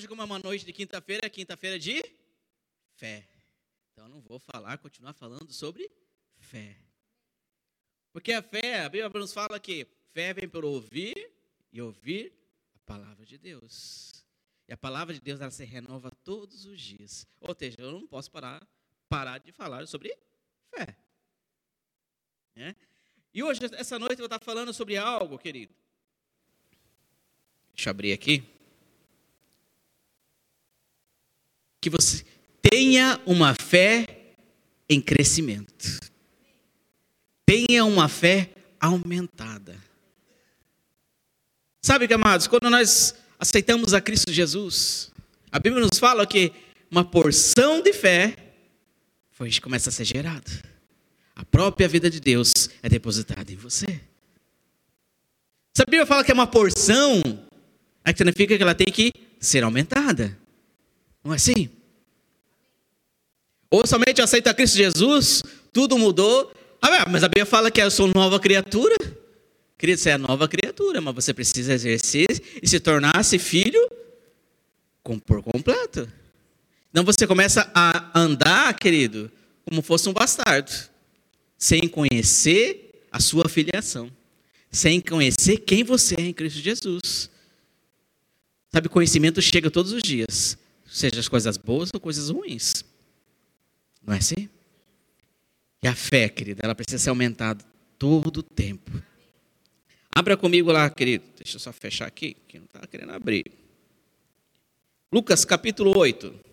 hoje, como é uma noite de quinta-feira, é quinta-feira de fé. Então, não vou falar, continuar falando sobre fé. Porque a fé, a Bíblia nos fala que fé vem por ouvir e ouvir a palavra de Deus. E a palavra de Deus ela se renova todos os dias. Ou seja, eu não posso parar, parar de falar sobre fé. É? E hoje, essa noite, eu vou estar falando sobre algo, querido. Deixa eu abrir aqui. Que você tenha uma fé em crescimento. Tenha uma fé aumentada. Sabe, amados, quando nós aceitamos a Cristo Jesus, a Bíblia nos fala que uma porção de fé foi começa a ser gerada. A própria vida de Deus é depositada em você. Se a Bíblia fala que é uma porção, é significa que ela tem que ser aumentada. Não é assim? Ou somente eu aceito a Cristo Jesus, tudo mudou. Ah, mas a Bíblia fala que eu sou nova criatura. Querido, você é nova criatura, mas você precisa exercer e se tornar-se filho por completo. Então você começa a andar, querido, como fosse um bastardo sem conhecer a sua filiação, sem conhecer quem você é em Cristo Jesus. Sabe, conhecimento chega todos os dias, seja as coisas boas ou coisas ruins. Não é assim? E a fé, querida, ela precisa ser aumentada todo o tempo. Abra comigo lá, querido. Deixa eu só fechar aqui, que não está querendo abrir. Lucas capítulo 8.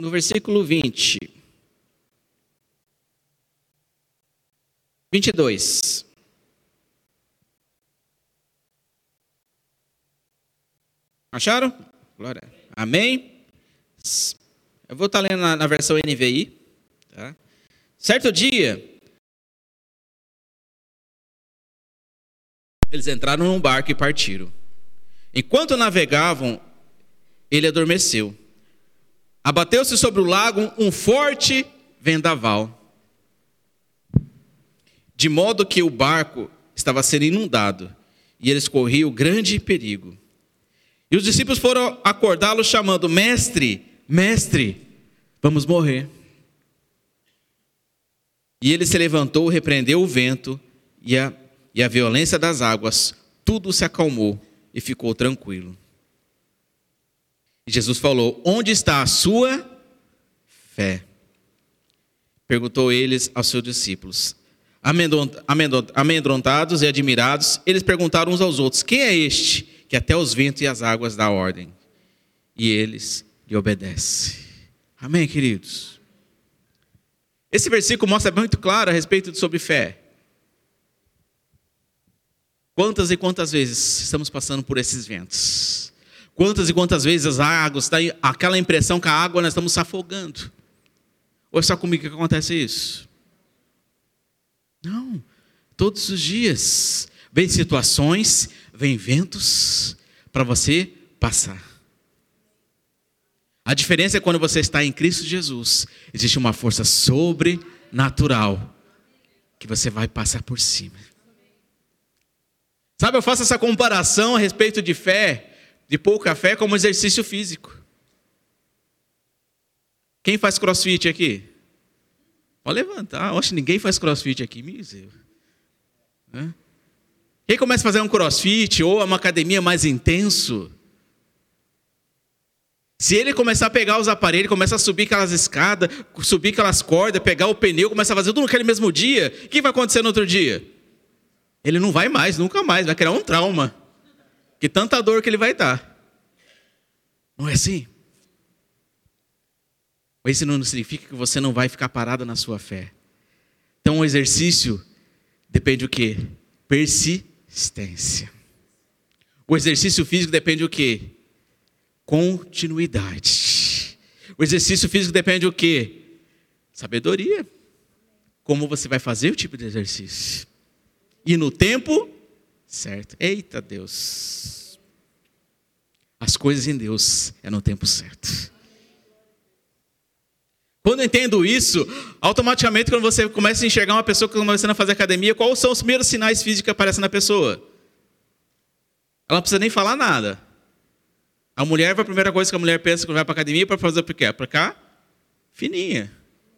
no versículo 20. 22. Acharam? Glória. Amém? Eu vou estar lendo na, na versão NVI. Tá? Certo dia, eles entraram num barco e partiram. Enquanto navegavam, ele adormeceu. Abateu-se sobre o lago um forte vendaval, de modo que o barco estava sendo inundado e eles corriam grande perigo. E os discípulos foram acordá-lo, chamando: Mestre, mestre, vamos morrer. E ele se levantou, repreendeu o vento e a, e a violência das águas, tudo se acalmou e ficou tranquilo. E Jesus falou: Onde está a sua fé? Perguntou eles aos seus discípulos. Amedrontados e admirados, eles perguntaram uns aos outros: Quem é este que até os ventos e as águas dá ordem? E eles lhe obedecem. Amém, queridos? Esse versículo mostra muito claro a respeito sobre fé. Quantas e quantas vezes estamos passando por esses ventos? Quantas e quantas vezes as águas, dá aquela impressão que a água nós estamos se afogando. Ou é só comigo que acontece isso? Não. Todos os dias. Vem situações, vem ventos para você passar. A diferença é quando você está em Cristo Jesus, existe uma força sobrenatural que você vai passar por cima. Sabe, eu faço essa comparação a respeito de fé de pouca fé como exercício físico. Quem faz crossfit aqui? Pode levantar. Oxe, ninguém faz crossfit aqui, miséria. Quem começa a fazer um crossfit ou uma academia mais intenso, se ele começar a pegar os aparelhos, começar a subir aquelas escadas, subir aquelas cordas, pegar o pneu, começar a fazer tudo naquele mesmo dia, o que vai acontecer no outro dia? Ele não vai mais, nunca mais, vai criar um trauma. Que tanta dor que ele vai dar. Não é assim? Isso não significa que você não vai ficar parado na sua fé. Então o exercício depende do quê? Persistência. O exercício físico depende do quê? Continuidade. O exercício físico depende do quê? Sabedoria. Como você vai fazer o tipo de exercício? E no tempo certo. Eita Deus. As coisas em Deus é no tempo certo. Quando eu entendo isso, automaticamente, quando você começa a enxergar uma pessoa que está começando a fazer academia, quais são os primeiros sinais físicos que aparecem na pessoa? Ela não precisa nem falar nada. A mulher, a primeira coisa que a mulher pensa quando vai para academia para fazer o quê? Para cá, fininha.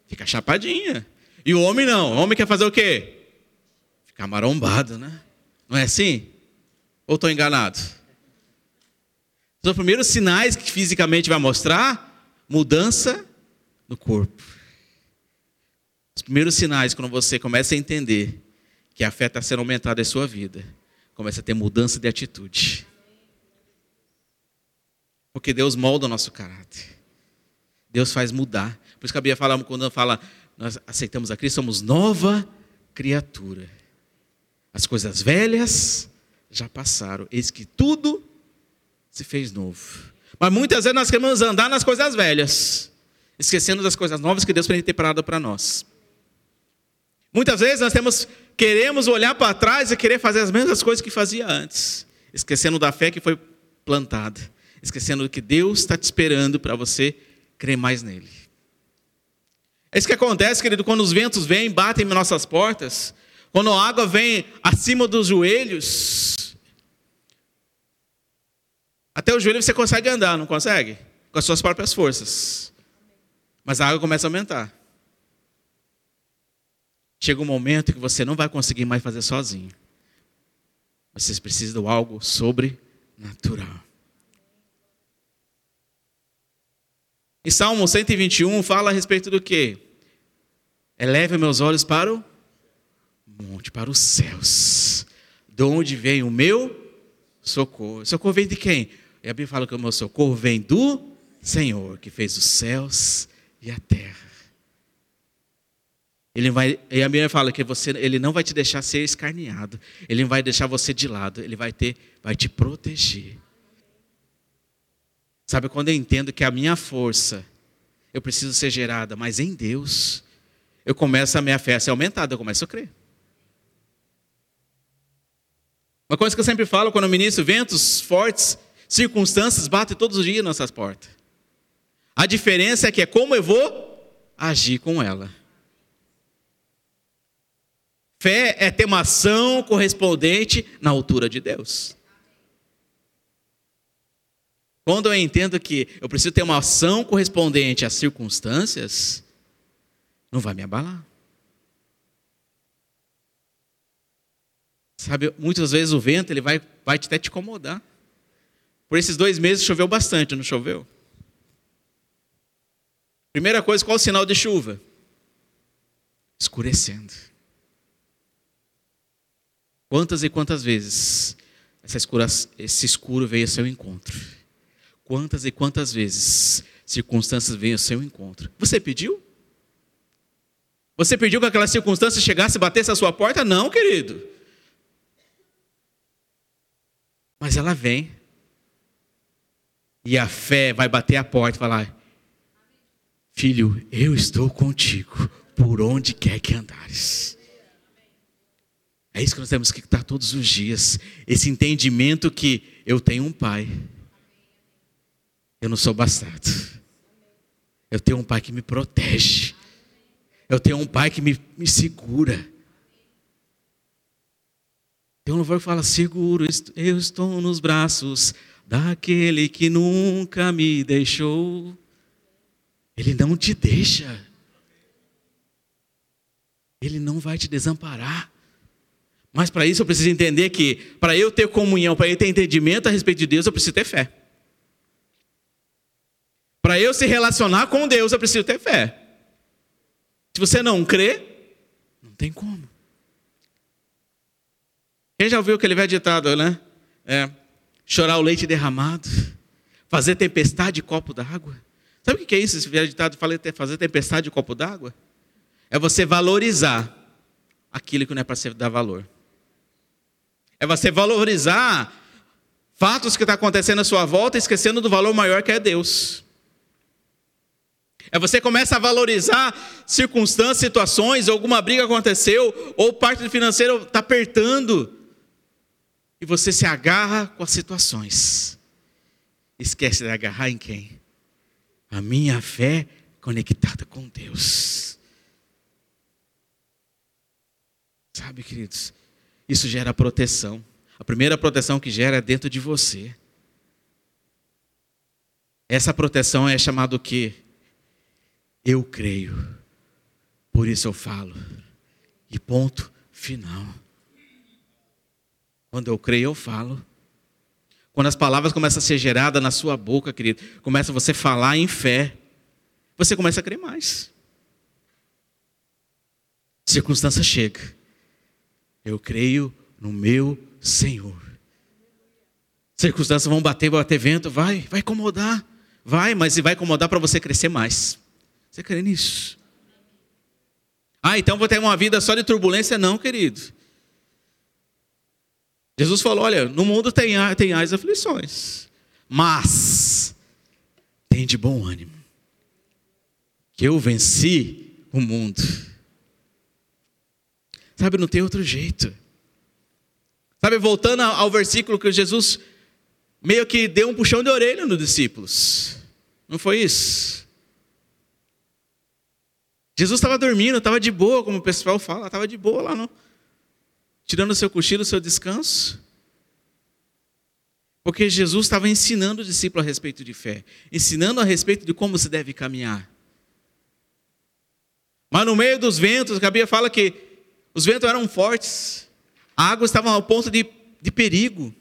Fica chapadinha. E o homem não. O homem quer fazer o quê? Ficar marombado, né? Não é assim? Ou estou enganado? Os primeiros sinais que fisicamente vai mostrar mudança no corpo. Os primeiros sinais, quando você começa a entender que a fé está sendo aumentada em sua vida, começa a ter mudança de atitude. Porque Deus molda o nosso caráter. Deus faz mudar. Por isso que a Bíblia fala, quando fala, nós aceitamos a Cristo, somos nova criatura. As coisas velhas já passaram. Eis que tudo se fez novo. Mas muitas vezes nós queremos andar nas coisas velhas esquecendo das coisas novas que Deus tem preparado para nós. Muitas vezes nós temos, queremos olhar para trás e querer fazer as mesmas coisas que fazia antes, esquecendo da fé que foi plantada, esquecendo que Deus está te esperando para você crer mais nele. É isso que acontece, querido, quando os ventos vêm, batem em nossas portas, quando a água vem acima dos joelhos, até o joelho você consegue andar, não consegue? Com as suas próprias forças. Mas a água começa a aumentar. Chega um momento que você não vai conseguir mais fazer sozinho. Vocês precisam de algo sobrenatural. E Salmo 121 fala a respeito do quê? Eleve meus olhos para o monte, para os céus. De onde vem o meu socorro? Socorro vem de quem? E a Bíblia fala que o meu socorro vem do Senhor, que fez os céus e a terra. Ele vai, e a Bíblia fala que você, ele não vai te deixar ser escarneado, ele não vai deixar você de lado, ele vai ter, vai te proteger. Sabe quando eu entendo que a minha força eu preciso ser gerada, mas em Deus, eu começo a minha fé a ser aumentada, eu começo a crer. Uma coisa que eu sempre falo quando eu ministro, ventos fortes, circunstâncias batem todos os dias nossas portas. A diferença é que é como eu vou agir com ela. Fé é ter uma ação correspondente na altura de Deus. Quando eu entendo que eu preciso ter uma ação correspondente às circunstâncias, não vai me abalar. Sabe, muitas vezes o vento ele vai, vai até te incomodar. Por esses dois meses choveu bastante, não choveu? Primeira coisa, qual o sinal de chuva? Escurecendo. Quantas e quantas vezes escura, esse escuro veio ao seu encontro? Quantas e quantas vezes circunstâncias veio ao seu encontro? Você pediu? Você pediu que aquela circunstância chegasse e batesse a sua porta? Não, querido. Mas ela vem. E a fé vai bater a porta e falar: Filho, eu estou contigo por onde quer que andares. É isso que nós temos que estar todos os dias. Esse entendimento que eu tenho um pai. Eu não sou bastardo. Eu tenho um pai que me protege. Eu tenho um pai que me, me segura. Tem um louvor que fala: seguro, eu estou nos braços daquele que nunca me deixou. Ele não te deixa. Ele não vai te desamparar. Mas para isso eu preciso entender que, para eu ter comunhão, para eu ter entendimento a respeito de Deus, eu preciso ter fé. Para eu se relacionar com Deus, eu preciso ter fé. Se você não crê, não tem como. Quem já ouviu aquele velho ditado, né? É, chorar o leite derramado, fazer tempestade de copo d'água. Sabe o que é isso? Esse velho ditado fazer tempestade de copo d'água? É você valorizar aquilo que não é para você dar valor. É você valorizar fatos que estão tá acontecendo à sua volta, esquecendo do valor maior que é Deus. É você começa a valorizar circunstâncias, situações, alguma briga aconteceu, ou parte do financeiro está apertando, e você se agarra com as situações. Esquece de agarrar em quem? A minha fé conectada com Deus. Sabe, queridos, isso gera proteção. A primeira proteção que gera é dentro de você. Essa proteção é chamada o quê? Eu creio. Por isso eu falo. E ponto final. Quando eu creio, eu falo. Quando as palavras começam a ser geradas na sua boca, querido, começa você a falar em fé, você começa a crer mais. Circunstância chega. Eu creio no meu Senhor. Circunstâncias vão bater, vai bater vento, vai, vai incomodar. Vai, mas vai incomodar para você crescer mais. Você crê nisso? Ah, então vou ter uma vida só de turbulência? Não, querido. Jesus falou: olha, no mundo tem, tem as aflições, mas tem de bom ânimo, que eu venci o mundo. Sabe, não tem outro jeito. Sabe, voltando ao versículo que Jesus meio que deu um puxão de orelha nos discípulos. Não foi isso? Jesus estava dormindo, estava de boa, como o pessoal fala, estava de boa lá, não? Tirando o seu cochilo, o seu descanso. Porque Jesus estava ensinando o discípulo a respeito de fé, ensinando a respeito de como se deve caminhar. Mas no meio dos ventos, a Bíblia fala que os ventos eram fortes, a água estava ao ponto de, de perigo.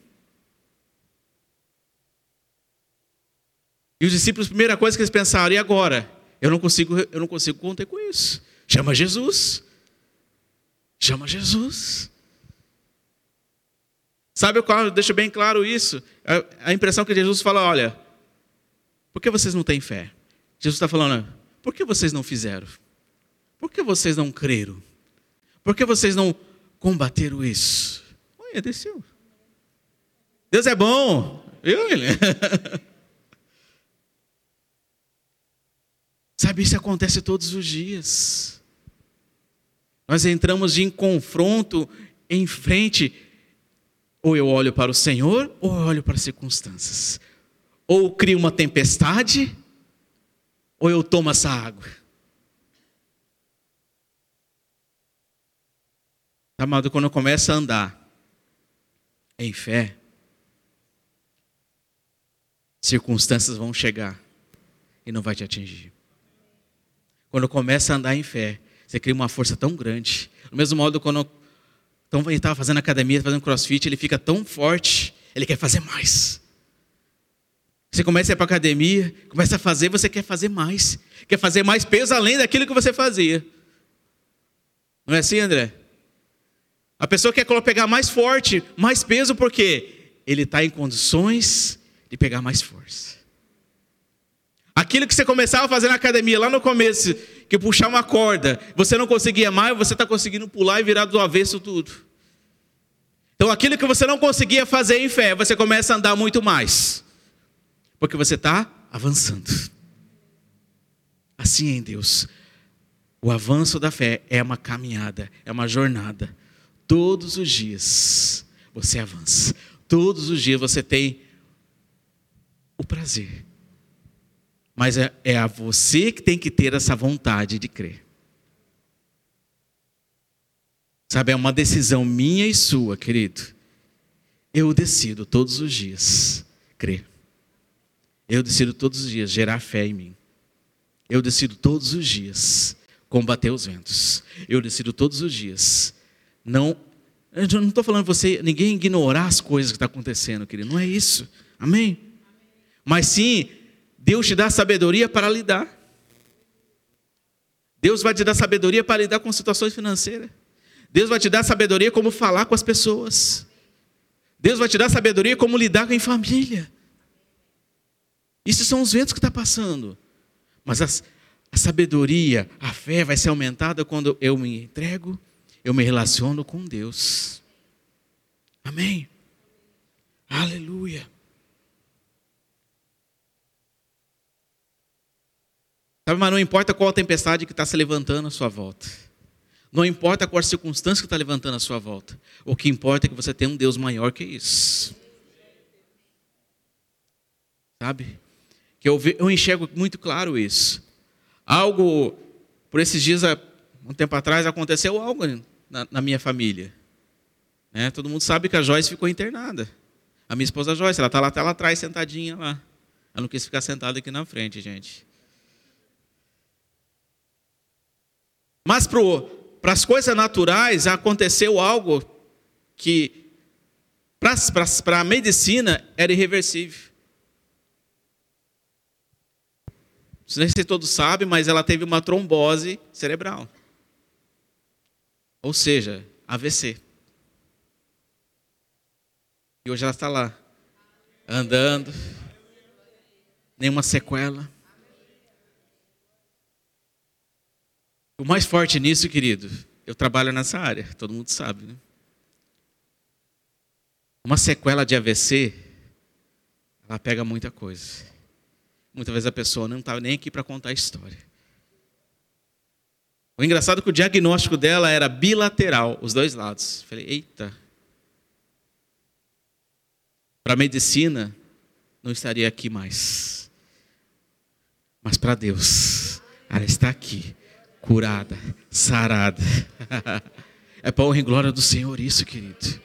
E os discípulos, a primeira coisa que eles pensaram, e agora? Eu não consigo, eu não consigo conter com isso. Chama Jesus. Chama Jesus. Sabe qual? Deixa bem claro isso. A, impressão que Jesus fala, olha, por que vocês não têm fé? Jesus está falando, por que vocês não fizeram? Por que vocês não creram? Por que vocês não combateram isso? Olha, desceu. Deus é bom, viu? Sabe, isso acontece todos os dias. Nós entramos em confronto em frente, ou eu olho para o Senhor, ou eu olho para as circunstâncias. Ou crio uma tempestade, ou eu tomo essa água. Amado, quando começa a andar em fé, circunstâncias vão chegar e não vai te atingir. Quando começa a andar em fé, você cria uma força tão grande. Do mesmo modo, quando então, ele estava fazendo academia, fazendo crossfit, ele fica tão forte, ele quer fazer mais. Você começa a ir para a academia, começa a fazer, você quer fazer mais. Quer fazer mais peso além daquilo que você fazia. Não é assim, André? A pessoa quer pegar mais forte, mais peso, porque ele está em condições de pegar mais força. Aquilo que você começava a fazer na academia lá no começo, que puxar uma corda, você não conseguia mais, você está conseguindo pular e virar do avesso tudo. Então aquilo que você não conseguia fazer em fé, você começa a andar muito mais. Porque você está avançando. Assim é em Deus. O avanço da fé é uma caminhada, é uma jornada. Todos os dias você avança. Todos os dias você tem o prazer mas é, é a você que tem que ter essa vontade de crer. Sabe, é uma decisão minha e sua, querido. Eu decido todos os dias crer. Eu decido todos os dias gerar fé em mim. Eu decido todos os dias combater os ventos. Eu decido todos os dias não. Eu não estou falando você, ninguém ignorar as coisas que estão tá acontecendo, querido. Não é isso. Amém? Mas sim Deus te dá sabedoria para lidar. Deus vai te dar sabedoria para lidar com situações financeiras. Deus vai te dar sabedoria como falar com as pessoas. Deus vai te dar sabedoria como lidar com a família. Isso são os ventos que está passando. Mas a, a sabedoria, a fé vai ser aumentada quando eu me entrego, eu me relaciono com Deus. Amém? Aleluia. Sabe, mas não importa qual a tempestade que está se levantando à sua volta. Não importa qual a circunstância que está levantando à sua volta. O que importa é que você tem um Deus maior que isso. Sabe? Que eu, eu enxergo muito claro isso. Algo, por esses dias, um tempo atrás, aconteceu algo na, na minha família. Né? Todo mundo sabe que a Joyce ficou internada. A minha esposa Joyce, ela está lá, até lá atrás, sentadinha lá. Ela não quis ficar sentada aqui na frente, gente. Mas para as coisas naturais aconteceu algo que para a medicina era irreversível. Não sei se todos sabem, mas ela teve uma trombose cerebral. Ou seja, AVC. E hoje ela está lá, andando, nenhuma sequela. O mais forte nisso, querido, eu trabalho nessa área, todo mundo sabe, né? Uma sequela de AVC, ela pega muita coisa. Muitas vezes a pessoa não estava nem aqui para contar a história. O engraçado é que o diagnóstico dela era bilateral, os dois lados. Falei, eita. Para a medicina, não estaria aqui mais. Mas para Deus, ela está aqui, curada, sarada. é para honra e glória do Senhor isso, querido.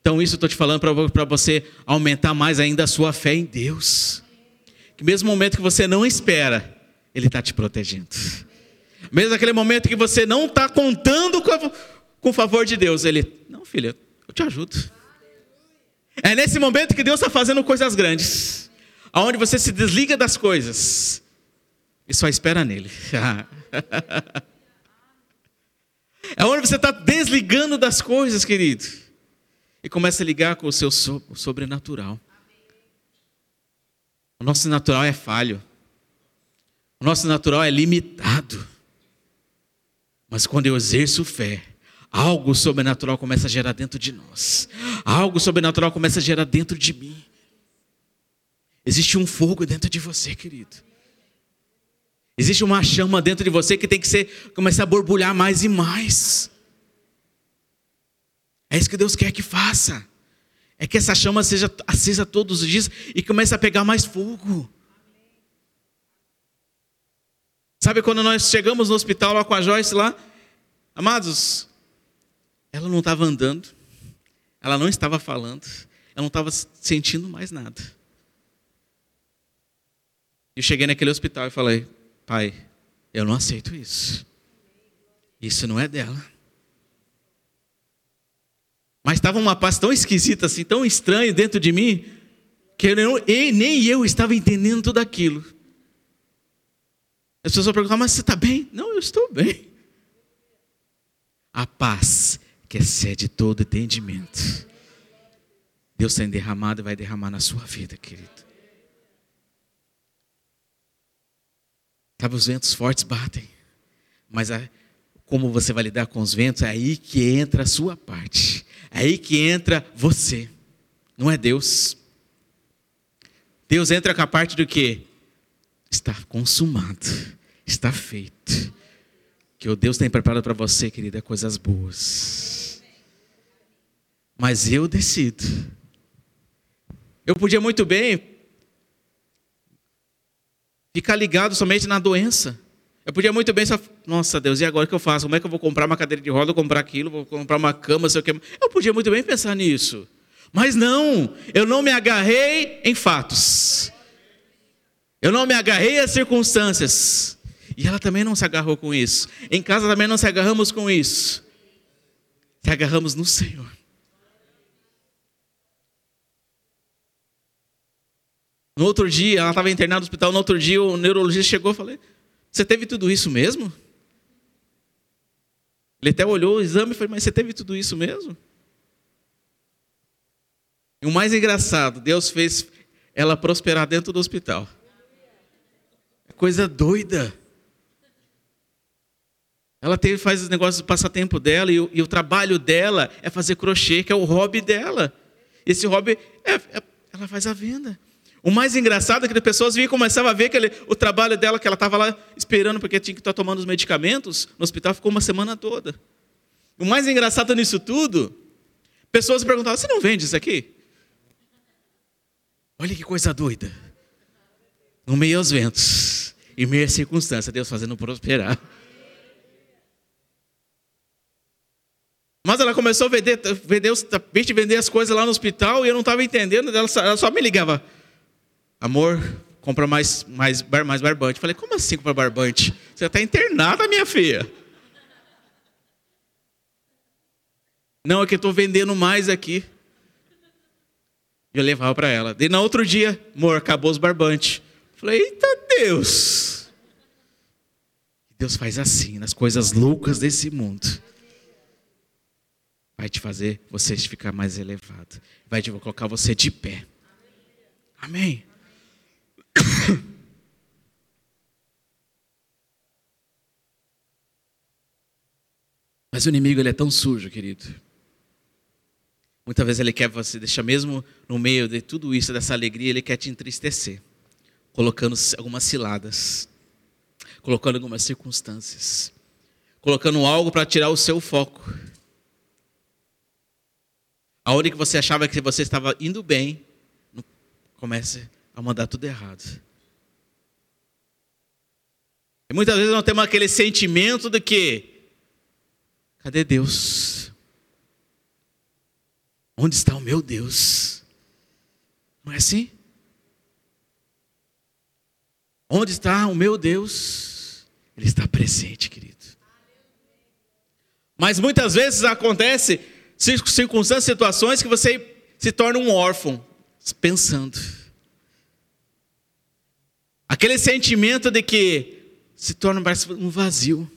Então, isso eu estou te falando para você aumentar mais ainda a sua fé em Deus. Que mesmo momento que você não espera, Ele está te protegendo. Mesmo aquele momento que você não está contando com, a, com o favor de Deus, Ele, não, filha, eu te ajudo. É nesse momento que Deus está fazendo coisas grandes, aonde você se desliga das coisas e só espera nele. é onde você está desligando das coisas, querido e começa a ligar com o seu sobrenatural. O nosso natural é falho. O nosso natural é limitado. Mas quando eu exerço fé, algo sobrenatural começa a gerar dentro de nós. Algo sobrenatural começa a gerar dentro de mim. Existe um fogo dentro de você, querido. Existe uma chama dentro de você que tem que ser começar a borbulhar mais e mais. É isso que Deus quer que faça. É que essa chama seja acesa todos os dias e comece a pegar mais fogo. Sabe quando nós chegamos no hospital lá com a Joyce lá? Amados, ela não estava andando, ela não estava falando, ela não estava sentindo mais nada. Eu cheguei naquele hospital e falei, pai, eu não aceito isso. Isso não é dela. Mas estava uma paz tão esquisita, assim, tão estranha dentro de mim, que eu, nem eu estava entendendo tudo aquilo. As pessoas perguntavam, mas você está bem? Não, eu estou bem. A paz que excede todo entendimento. Deus tem derramado e vai derramar na sua vida, querido. Sabe, os ventos fortes batem, mas a, como você vai lidar com os ventos, é aí que entra a sua parte. É aí que entra você. Não é Deus. Deus entra com a parte do que? Está consumado. Está feito. Que o Deus tem preparado para você, querida, coisas boas. Mas eu decido. Eu podia muito bem ficar ligado somente na doença. Eu podia muito bem só, nossa Deus, e agora o que eu faço? Como é que eu vou comprar uma cadeira de roda, vou comprar aquilo, vou comprar uma cama, sei o que. Eu podia muito bem pensar nisso. Mas não, eu não me agarrei em fatos. Eu não me agarrei às circunstâncias. E ela também não se agarrou com isso. Em casa também não se agarramos com isso. Se agarramos no Senhor. No outro dia, ela estava internada no hospital, no outro dia o neurologista chegou e falei, você teve tudo isso mesmo? Ele até olhou o exame e falou: Mas você teve tudo isso mesmo? E o mais engraçado, Deus fez ela prosperar dentro do hospital. É coisa doida. Ela teve, faz os negócios do passatempo dela e o, e o, trabalho dela é fazer crochê, que é o hobby dela. Esse hobby, é, é, ela faz a venda. O mais engraçado é que as pessoas vinham e começavam a ver que ele, o trabalho dela, que ela estava lá esperando porque tinha que estar tomando os medicamentos, no hospital ficou uma semana toda. O mais engraçado nisso tudo, pessoas perguntavam: Você não vende isso aqui? Olha que coisa doida. No meio aos ventos. Em meia circunstância, Deus fazendo prosperar. Mas ela começou a vender, vender vender as coisas lá no hospital e eu não estava entendendo. Ela só, me ligava: Amor, compra mais, mais, mais barbante. Falei: Como assim compra barbante? Você está internada, minha filha. Não, é que eu estou vendendo mais aqui. Eu levava para ela. E no outro dia, amor, acabou os barbantes. Falei, eita Deus. Deus faz assim, nas coisas loucas desse mundo. Vai te fazer você ficar mais elevado. Vai te colocar você de pé. Amém. Mas o inimigo ele é tão sujo, querido. Muitas vezes ele quer você deixar mesmo no meio de tudo isso, dessa alegria, ele quer te entristecer, colocando algumas ciladas, colocando algumas circunstâncias, colocando algo para tirar o seu foco. Aonde que você achava que você estava indo bem, comece a mandar tudo errado. E muitas vezes nós temos aquele sentimento de que, cadê Deus? Onde está o meu Deus? Não é assim? Onde está o meu Deus? Ele está presente, querido. Mas muitas vezes acontece circunstâncias, situações que você se torna um órfão, pensando. Aquele sentimento de que se torna um vazio.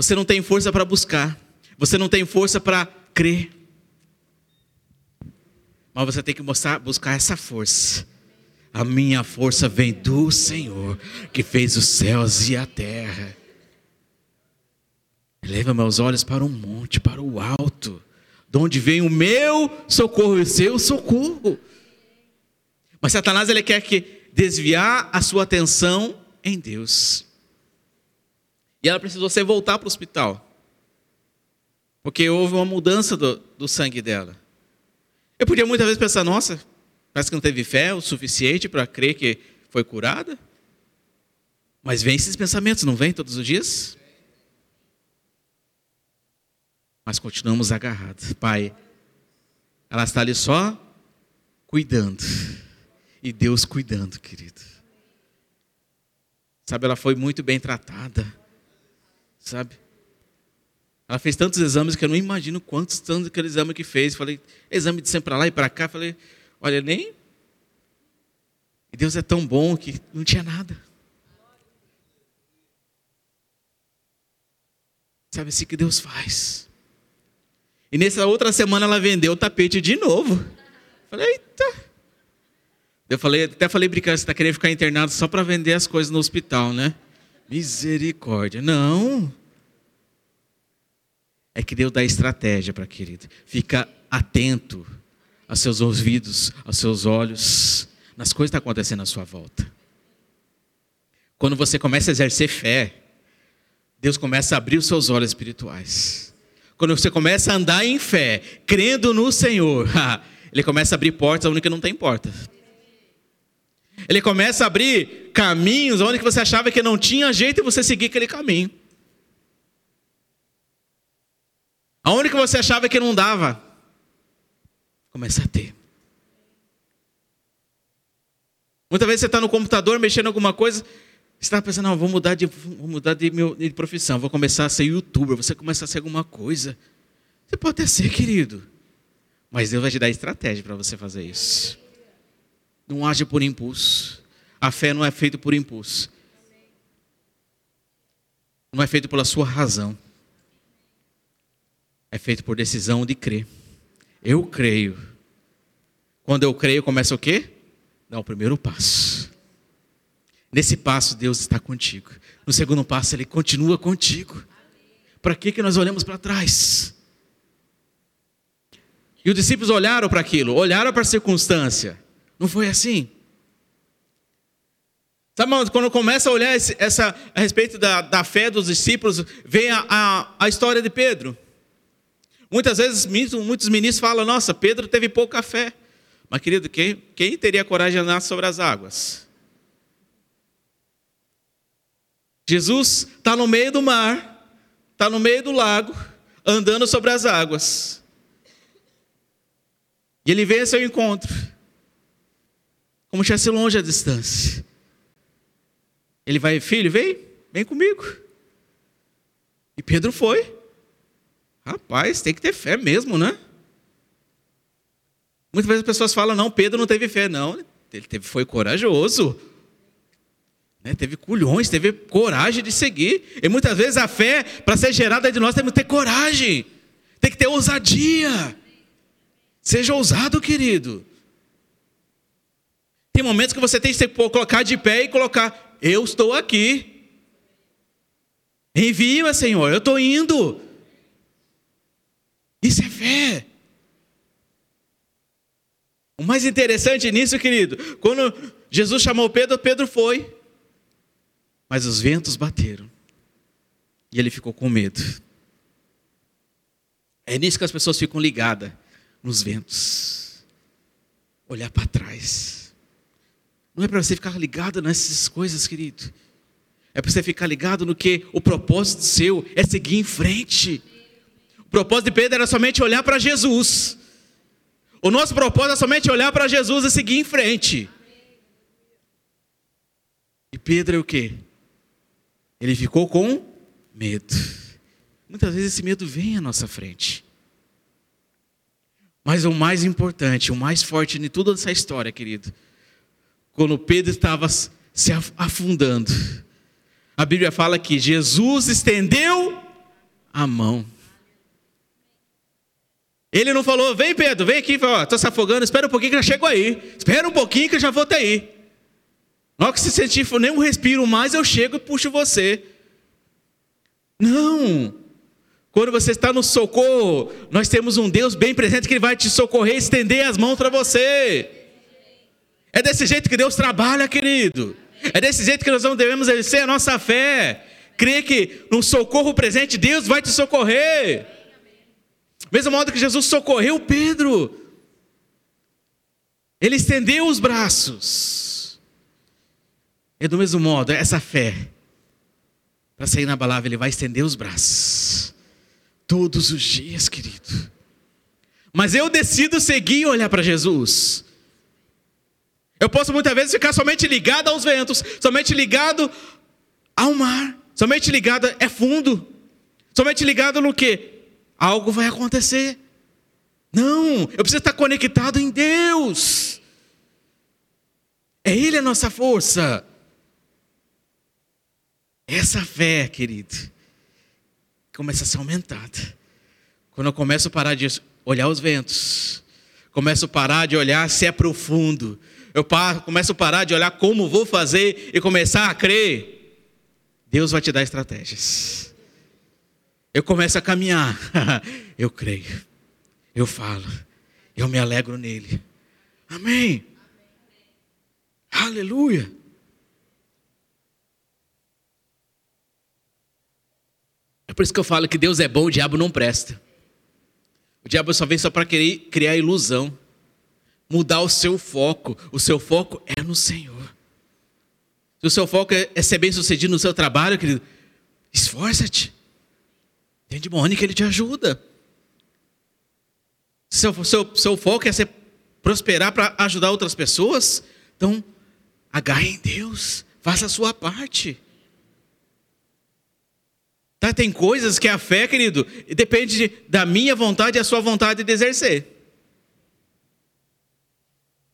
Você não tem força para buscar. Você não tem força para crer. Mas você tem que mostrar, buscar essa força. A minha força vem do Senhor, que fez os céus e a terra. Leva meus olhos para o monte, para o alto, de onde vem o meu socorro e o seu socorro. Mas Satanás ele quer que desviar a sua atenção em Deus. E ela precisou ser voltar para o hospital. Porque houve uma mudança do, do sangue dela. Eu podia muitas vezes pensar, nossa, parece que não teve fé o suficiente para crer que foi curada. Mas vem esses pensamentos, não vem todos os dias? Mas continuamos agarrados. Pai, ela está ali só cuidando. E Deus cuidando, querido. Sabe, ela foi muito bem tratada. Sabe? Ela fez tantos exames que eu não imagino quantos tantos aquele exame que fez. Falei, exame de sempre para lá e para cá. Falei, olha, nem. E Deus é tão bom que não tinha nada. Sabe assim que Deus faz. E nessa outra semana ela vendeu o tapete de novo. Falei, eita. Eu falei, até falei brincando, você está querendo ficar internado só para vender as coisas no hospital, né? Misericórdia. Não é que Deus dá estratégia para querido. Fica atento aos seus ouvidos, aos seus olhos, nas coisas que estão acontecendo à sua volta. Quando você começa a exercer fé, Deus começa a abrir os seus olhos espirituais. Quando você começa a andar em fé, crendo no Senhor, Ele começa a abrir portas onde não tem porta. Ele começa a abrir caminhos onde você achava que não tinha jeito e você seguir aquele caminho. Aonde que você achava que não dava? Começa a ter. Muitas vezes você está no computador mexendo em alguma coisa, você está pensando, não, vou mudar, de, vou mudar de, meu, de profissão, vou começar a ser youtuber, você começar a ser alguma coisa. Você pode até ser, querido. Mas Deus vai te dar estratégia para você fazer isso. Não age por impulso. A fé não é feita por impulso. Não é feita pela sua razão é feito por decisão de crer. Eu creio. Quando eu creio, começa o quê? Dá o primeiro passo. Nesse passo, Deus está contigo. No segundo passo, Ele continua contigo. Para que, que nós olhamos para trás? E os discípulos olharam para aquilo, olharam para a circunstância. Não foi assim? Sabe, quando começa a olhar essa, a respeito da, da fé dos discípulos, vem a, a, a história de Pedro. Muitas vezes muitos ministros falam: Nossa, Pedro teve pouca fé. Mas, querido, quem, quem teria coragem de andar sobre as águas? Jesus está no meio do mar, está no meio do lago, andando sobre as águas. E ele a seu encontro, como estivesse longe a distância. Ele vai, filho, vem, vem comigo. E Pedro foi. Rapaz, tem que ter fé mesmo, né? Muitas vezes as pessoas falam, não, Pedro não teve fé. Não, ele teve, foi corajoso. Né? Teve culhões, teve coragem de seguir. E muitas vezes a fé, para ser gerada de nós, temos que ter coragem. Tem que ter ousadia. Seja ousado, querido. Tem momentos que você tem que se colocar de pé e colocar, eu estou aqui. Envia, Senhor, eu estou indo. Fé. O mais interessante nisso, querido, quando Jesus chamou Pedro, Pedro foi. Mas os ventos bateram. E ele ficou com medo. É nisso que as pessoas ficam ligadas nos ventos. Olhar para trás. Não é para você ficar ligado nessas coisas, querido. É para você ficar ligado no que o propósito seu é seguir em frente. O propósito de Pedro era somente olhar para Jesus. O nosso propósito é somente olhar para Jesus e seguir em frente. E Pedro é o quê? Ele ficou com medo. Muitas vezes esse medo vem à nossa frente. Mas o mais importante, o mais forte de toda essa história, querido, quando Pedro estava se afundando, a Bíblia fala que Jesus estendeu a mão. Ele não falou, vem Pedro, vem aqui, estou se afogando, espera um pouquinho que eu já chego aí. Espera um pouquinho que eu já vou até aí. Hora que se sentir nem um respiro mais, eu chego e puxo você. Não. Quando você está no socorro, nós temos um Deus bem presente que Ele vai te socorrer e estender as mãos para você. É desse jeito que Deus trabalha, querido. É desse jeito que nós devemos exercer a nossa fé. Crer que no socorro presente Deus vai te socorrer. Mesmo modo que Jesus socorreu Pedro. Ele estendeu os braços. E do mesmo modo, essa fé, para sair na palavra, ele vai estender os braços. Todos os dias, querido. Mas eu decido seguir e olhar para Jesus. Eu posso muitas vezes ficar somente ligado aos ventos, somente ligado ao mar, somente ligado é fundo, somente ligado no que? Algo vai acontecer. Não, eu preciso estar conectado em Deus. É Ele a nossa força. Essa fé, querido, começa a ser aumentada. Quando eu começo a parar de olhar os ventos, começo a parar de olhar se é profundo, eu paro, começo a parar de olhar como vou fazer e começar a crer, Deus vai te dar estratégias. Eu começo a caminhar. eu creio. Eu falo. Eu me alegro nele. Amém. Aleluia. É por isso que eu falo que Deus é bom, o diabo não presta. O diabo só vem só para querer criar ilusão, mudar o seu foco. O seu foco é no Senhor. Se o seu foco é, é ser bem sucedido no seu trabalho, querido, esforça-te. Tem demônio que ele te ajuda. Seu, seu, seu foco é ser, prosperar para ajudar outras pessoas, então agarre em Deus, faça a sua parte. Tá, tem coisas que a fé, querido, depende da minha vontade e a sua vontade de exercer.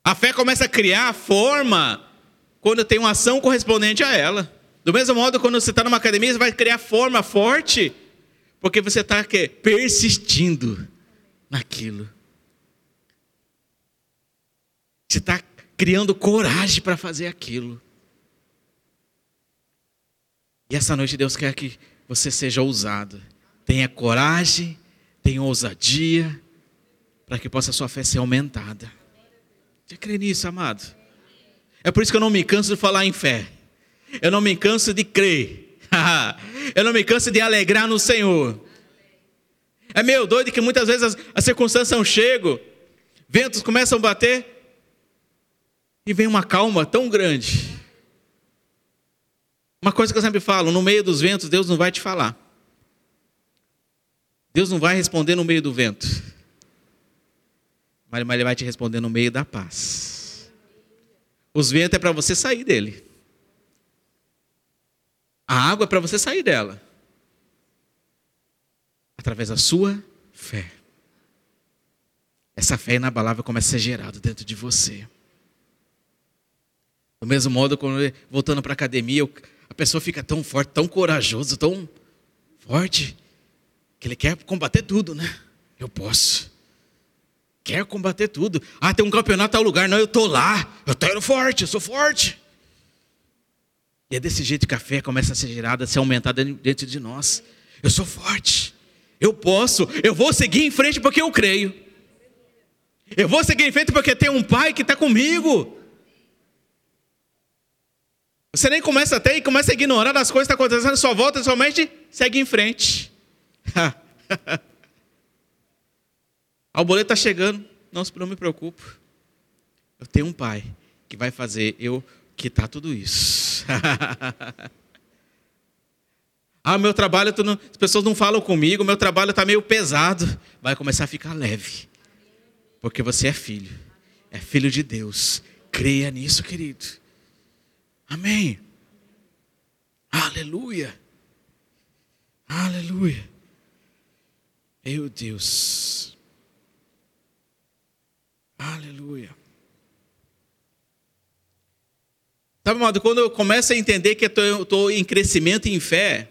A fé começa a criar forma quando tem uma ação correspondente a ela. Do mesmo modo, quando você está numa academia, você vai criar forma forte porque você está persistindo naquilo. Você está criando coragem para fazer aquilo. E essa noite Deus quer que você seja ousado. Tenha coragem, tenha ousadia, para que possa a sua fé ser aumentada. Você crê nisso, amado? É por isso que eu não me canso de falar em fé. Eu não me canso de crer. eu não me canso de alegrar no Senhor. É meio doido que muitas vezes as, as circunstâncias não chegam, ventos começam a bater, e vem uma calma tão grande, Uma coisa que eu sempre falo: no meio dos ventos, Deus não vai te falar. Deus não vai responder no meio do vento, mas Ele vai te responder no meio da paz. Os ventos é para você sair dele. A água é para você sair dela. Através da sua fé. Essa fé inabalável começa a ser gerada dentro de você. Do mesmo modo, quando voltando para a academia, a pessoa fica tão forte, tão corajoso, tão forte, que ele quer combater tudo, né? Eu posso. Quer combater tudo. Ah, tem um campeonato tal lugar. Não, eu estou lá. Eu estou forte, eu sou forte. E é desse jeito que a fé começa a ser gerada, a ser aumentada dentro de nós. Eu sou forte. Eu posso. Eu vou seguir em frente porque eu creio. Eu vou seguir em frente porque tem um pai que está comigo. Você nem começa até e começa a ignorar as coisas que estão tá acontecendo sua volta, somente segue em frente. o boleto está chegando, não, me preocupo. Eu tenho um pai que vai fazer eu quitar tudo isso. ah, meu trabalho, não, as pessoas não falam comigo, meu trabalho está meio pesado. Vai começar a ficar leve. Porque você é filho. É filho de Deus. Creia nisso, querido. Amém. Aleluia. Aleluia. Meu Deus. Aleluia. Sabe, amado, quando eu começo a entender que eu estou em crescimento em fé,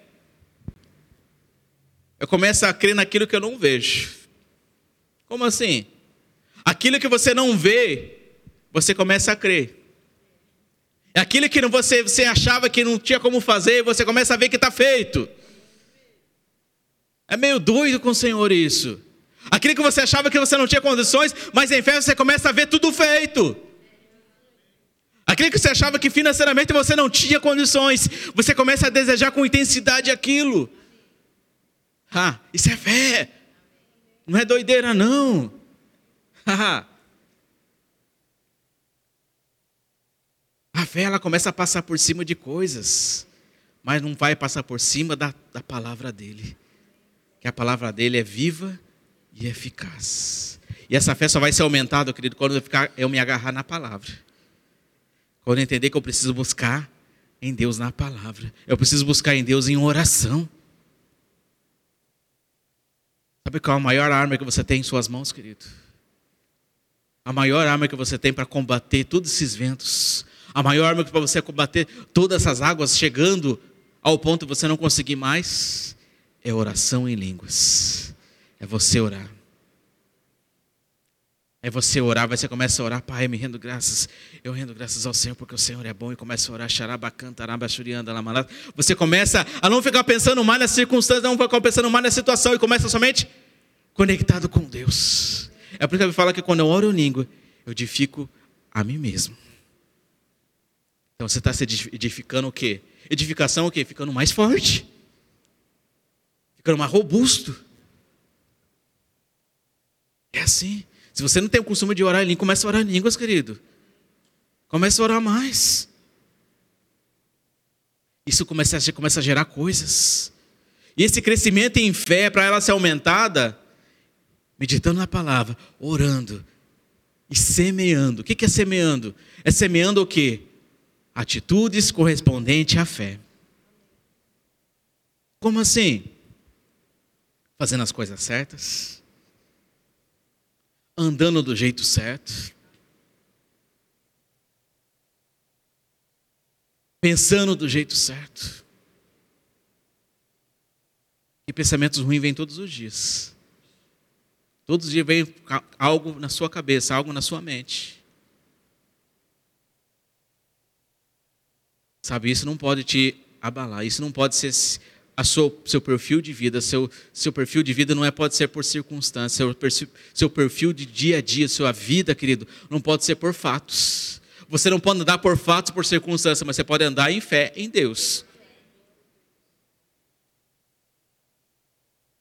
eu começo a crer naquilo que eu não vejo. Como assim? Aquilo que você não vê, você começa a crer. Aquilo que você, você achava que não tinha como fazer, você começa a ver que está feito. É meio doido com o Senhor isso. Aquilo que você achava que você não tinha condições, mas em fé você começa a ver tudo feito. Aquilo que você achava que financeiramente você não tinha condições, você começa a desejar com intensidade aquilo. Ah, isso é fé. Não é doideira, não. A fé ela começa a passar por cima de coisas, mas não vai passar por cima da, da palavra dele. Que a palavra dele é viva e eficaz. E essa fé só vai ser aumentada, querido, quando eu, ficar, eu me agarrar na palavra. Quando entender que eu preciso buscar em Deus na palavra. Eu preciso buscar em Deus em oração. Sabe qual é a maior arma que você tem em suas mãos, querido? A maior arma que você tem para combater todos esses ventos, a maior arma para você combater todas essas águas chegando ao ponto de você não conseguir mais é oração em línguas. É você orar. É você orar, você começa a orar, Pai, me rendo graças. Eu rendo graças ao Senhor porque o Senhor é bom e começa a orar, xarabacanta, lamanata. Você começa a não ficar pensando mais nas circunstâncias, não ficar pensando mais na situação e começa somente conectado com Deus. É por isso que ele fala que quando eu oro em língua, eu edifico a mim mesmo. Então você está se edificando o quê? Edificação o quê? Ficando mais forte. Ficando mais robusto. É assim. Se você não tem o costume de orar em línguas, comece a orar em línguas, querido. Comece a orar mais. Isso começa a, começa a gerar coisas. E esse crescimento em fé, para ela ser aumentada, meditando na palavra, orando e semeando. O que é semeando? É semeando o quê? atitudes correspondentes à fé. Como assim? Fazendo as coisas certas, andando do jeito certo, pensando do jeito certo. E pensamentos ruins vêm todos os dias. Todos os dias vem algo na sua cabeça, algo na sua mente. Sabe, isso não pode te abalar, isso não pode ser a seu, seu perfil de vida, seu, seu perfil de vida não é, pode ser por circunstância, seu perfil, seu perfil de dia a dia, sua vida, querido, não pode ser por fatos. Você não pode andar por fatos, por circunstância, mas você pode andar em fé em Deus.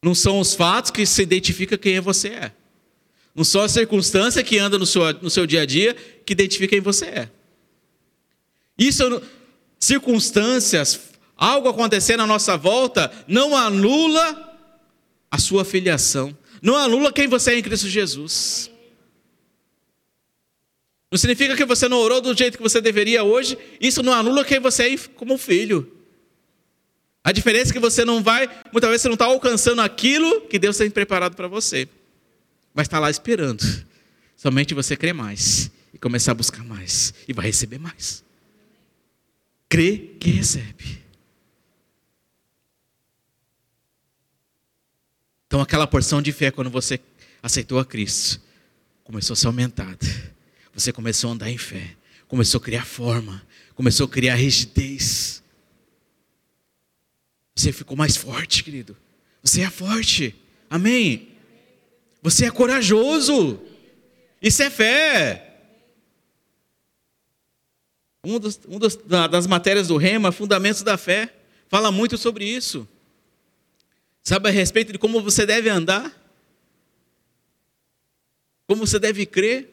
Não são os fatos que se identifica quem você é. Não são a circunstância que anda no seu, no seu dia a dia que identifica quem você é. Isso circunstâncias, algo acontecer na nossa volta, não anula a sua filiação, não anula quem você é em Cristo Jesus. Não significa que você não orou do jeito que você deveria hoje, isso não anula quem você é como filho. A diferença é que você não vai, muitas vezes você não está alcançando aquilo que Deus tem preparado para você. Vai estar lá esperando. Somente você crer mais e começar a buscar mais. E vai receber mais. Crê que recebe. Então aquela porção de fé quando você aceitou a Cristo começou a ser aumentada. Você começou a andar em fé, começou a criar forma, começou a criar rigidez. Você ficou mais forte, querido. Você é forte. Amém. Você é corajoso. Isso é fé. Um, dos, um das matérias do Rema, Fundamentos da Fé, fala muito sobre isso. Sabe a respeito de como você deve andar? Como você deve crer?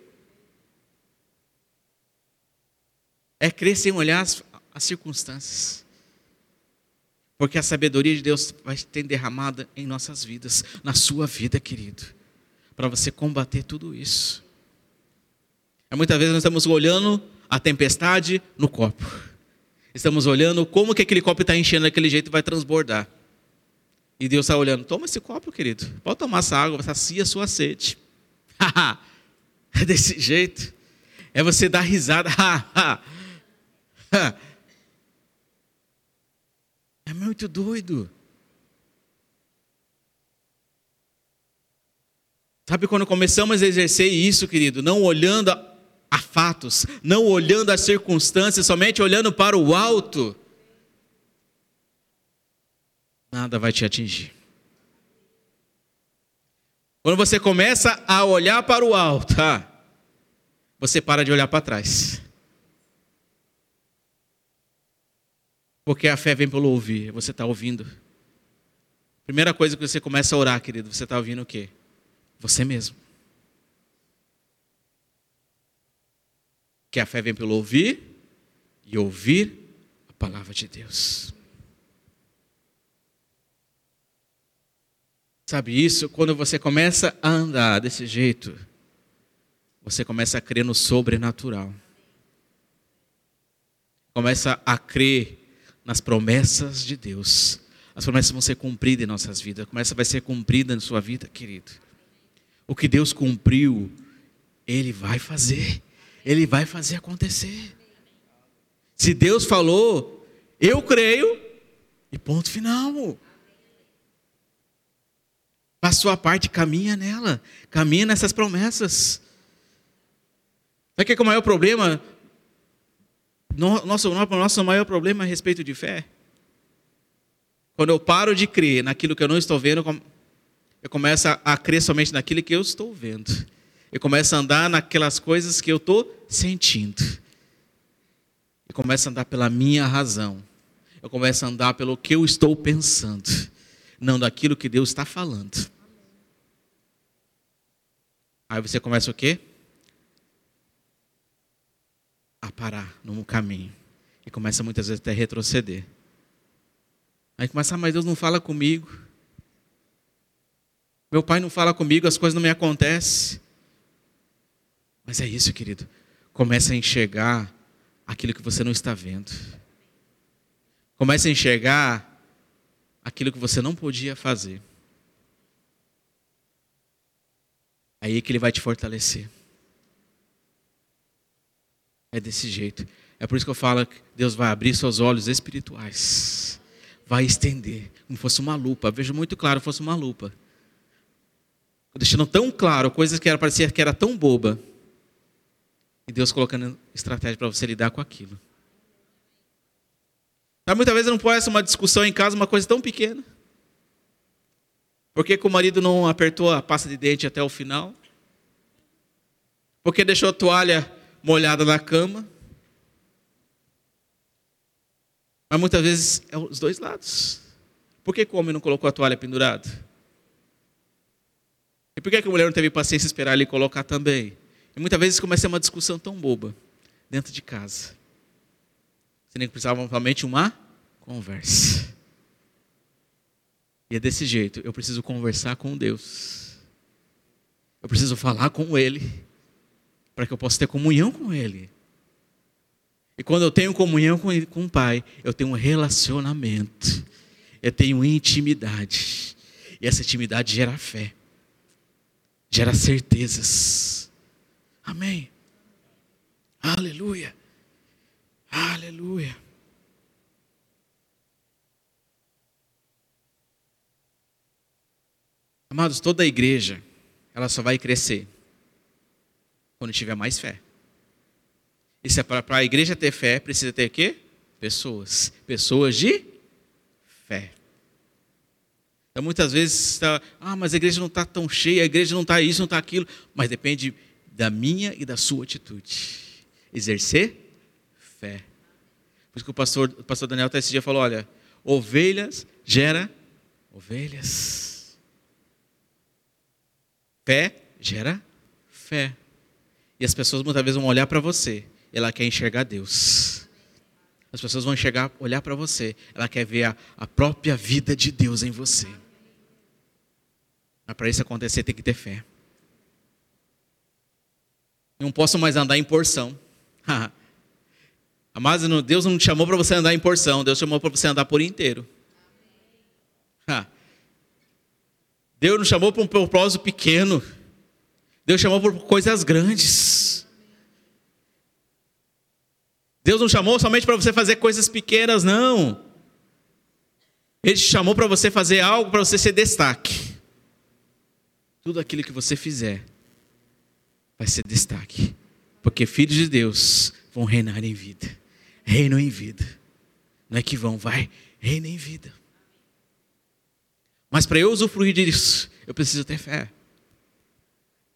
É crer sem olhar as, as circunstâncias. Porque a sabedoria de Deus vai ter derramada em nossas vidas, na sua vida, querido, para você combater tudo isso. É, muitas vezes nós estamos olhando a tempestade no copo. Estamos olhando como que aquele copo está enchendo daquele jeito e vai transbordar. E Deus está olhando, toma esse copo, querido. Pode tomar essa água, sacia a sua sede. é desse jeito. É você dar risada. É muito doido. Sabe quando começamos a exercer isso, querido, não olhando a, fatos, não olhando as circunstâncias, somente olhando para o alto, nada vai te atingir. Quando você começa a olhar para o alto, ah, você para de olhar para trás. Porque a fé vem pelo ouvir. Você está ouvindo. Primeira coisa que você começa a orar, querido, você está ouvindo o quê? Você mesmo. Que a fé vem pelo ouvir e ouvir a palavra de Deus. Sabe isso? Quando você começa a andar desse jeito, você começa a crer no sobrenatural. Começa a crer nas promessas de Deus. As promessas vão ser cumpridas em nossas vidas. A vai ser cumprida na sua vida, querido. O que Deus cumpriu, Ele vai fazer. Ele vai fazer acontecer. Se Deus falou, eu creio, e ponto final. A sua parte, caminha nela, caminha nessas promessas. Sabe o que é o maior problema nosso, nosso maior problema a respeito de fé, quando eu paro de crer naquilo que eu não estou vendo, eu começo a crer somente naquilo que eu estou vendo. Eu começo a andar naquelas coisas que eu estou sentindo. Eu começo a andar pela minha razão. Eu começo a andar pelo que eu estou pensando, não daquilo que Deus está falando. Aí você começa o quê? a parar no caminho. E começa muitas vezes até a retroceder. Aí começa, ah, mas Deus não fala comigo. Meu pai não fala comigo, as coisas não me acontecem. Mas é isso, querido. Começa a enxergar aquilo que você não está vendo. Começa a enxergar aquilo que você não podia fazer. Aí que ele vai te fortalecer. É desse jeito. É por isso que eu falo que Deus vai abrir seus olhos espirituais. Vai estender, como fosse uma lupa. Vejo muito claro, fosse uma lupa. Deixando tão claro coisas que era, parecia que era tão boba. E Deus colocando estratégia para você lidar com aquilo. Mas muitas vezes não pode ser uma discussão em casa, uma coisa tão pequena. Por que, que o marido não apertou a pasta de dente até o final? Porque deixou a toalha molhada na cama. Mas muitas vezes é os dois lados. Por que o homem não colocou a toalha pendurada? E por que a mulher não teve paciência esperar ele colocar também? E muitas vezes começa uma discussão tão boba dentro de casa. Você nem precisava somente uma conversa. E é desse jeito, eu preciso conversar com Deus. Eu preciso falar com Ele, para que eu possa ter comunhão com Ele. E quando eu tenho comunhão com, com o Pai, eu tenho um relacionamento, eu tenho intimidade. E essa intimidade gera fé, gera certezas. Amém. Aleluia. Aleluia. Amados, toda a igreja, ela só vai crescer quando tiver mais fé. E se é para a igreja ter fé, precisa ter quê? Pessoas. Pessoas de fé. Então, muitas vezes, está, ah, mas a igreja não está tão cheia, a igreja não está isso, não está aquilo. Mas depende da minha e da sua atitude. Exercer fé. Por isso que o pastor, o pastor Daniel até esse dia falou: olha, ovelhas gera ovelhas. Fé gera fé. E as pessoas muitas vezes vão olhar para você, ela quer enxergar Deus. As pessoas vão enxergar, olhar para você, ela quer ver a, a própria vida de Deus em você. Mas para isso acontecer tem que ter fé. Não posso mais andar em porção. Mas Deus não te chamou para você andar em porção, Deus chamou para você andar por inteiro. Deus não chamou para um propósito pequeno. Deus chamou por coisas grandes. Deus não chamou somente para você fazer coisas pequenas, não. Ele te chamou para você fazer algo para você ser destaque. Tudo aquilo que você fizer vai ser destaque. Porque filhos de Deus vão reinar em vida. Reinam em vida. Não é que vão, vai, reina em vida. Mas para eu usufruir disso, eu preciso ter fé.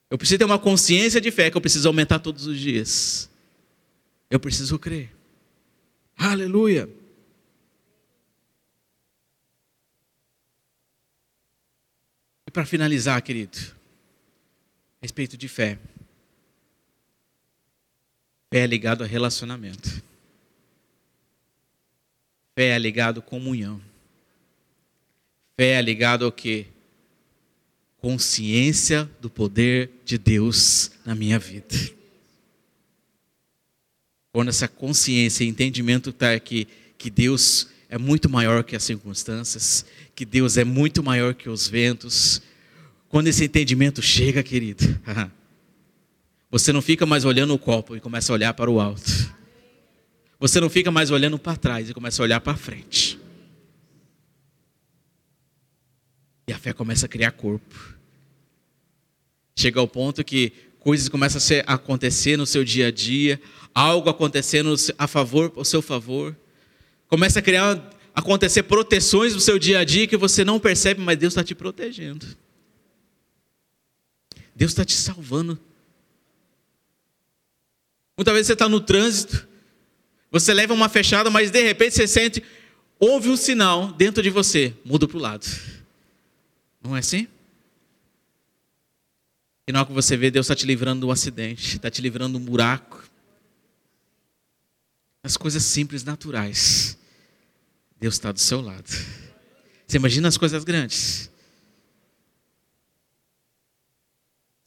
Eu preciso ter uma consciência de fé que eu preciso aumentar todos os dias. Eu preciso crer. Aleluia. E para finalizar, querido, a respeito de fé. Fé é ligado a relacionamento. Fé é ligado a comunhão. Fé é ligado ao que? Consciência do poder de Deus na minha vida. Quando essa consciência e entendimento está aqui, que Deus é muito maior que as circunstâncias, que Deus é muito maior que os ventos. Quando esse entendimento chega, querido, você não fica mais olhando o copo e começa a olhar para o alto. Você não fica mais olhando para trás e começa a olhar para frente. E a fé começa a criar corpo. Chega ao ponto que coisas começam a acontecer no seu dia a dia, algo acontecendo a favor, ao seu favor. Começa a criar, acontecer proteções no seu dia a dia que você não percebe, mas Deus está te protegendo. Deus está te salvando. Muitas vezes você está no trânsito, você leva uma fechada, mas de repente você sente, houve um sinal dentro de você, muda para o lado. Não é assim? E na hora que você vê, Deus está te livrando um acidente, está te livrando um buraco. As coisas simples, naturais. Deus está do seu lado. Você imagina as coisas grandes.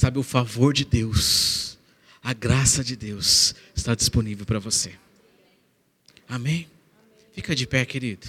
Sabe, o favor de Deus, a graça de Deus está disponível para você. Amém? Fica de pé, querido.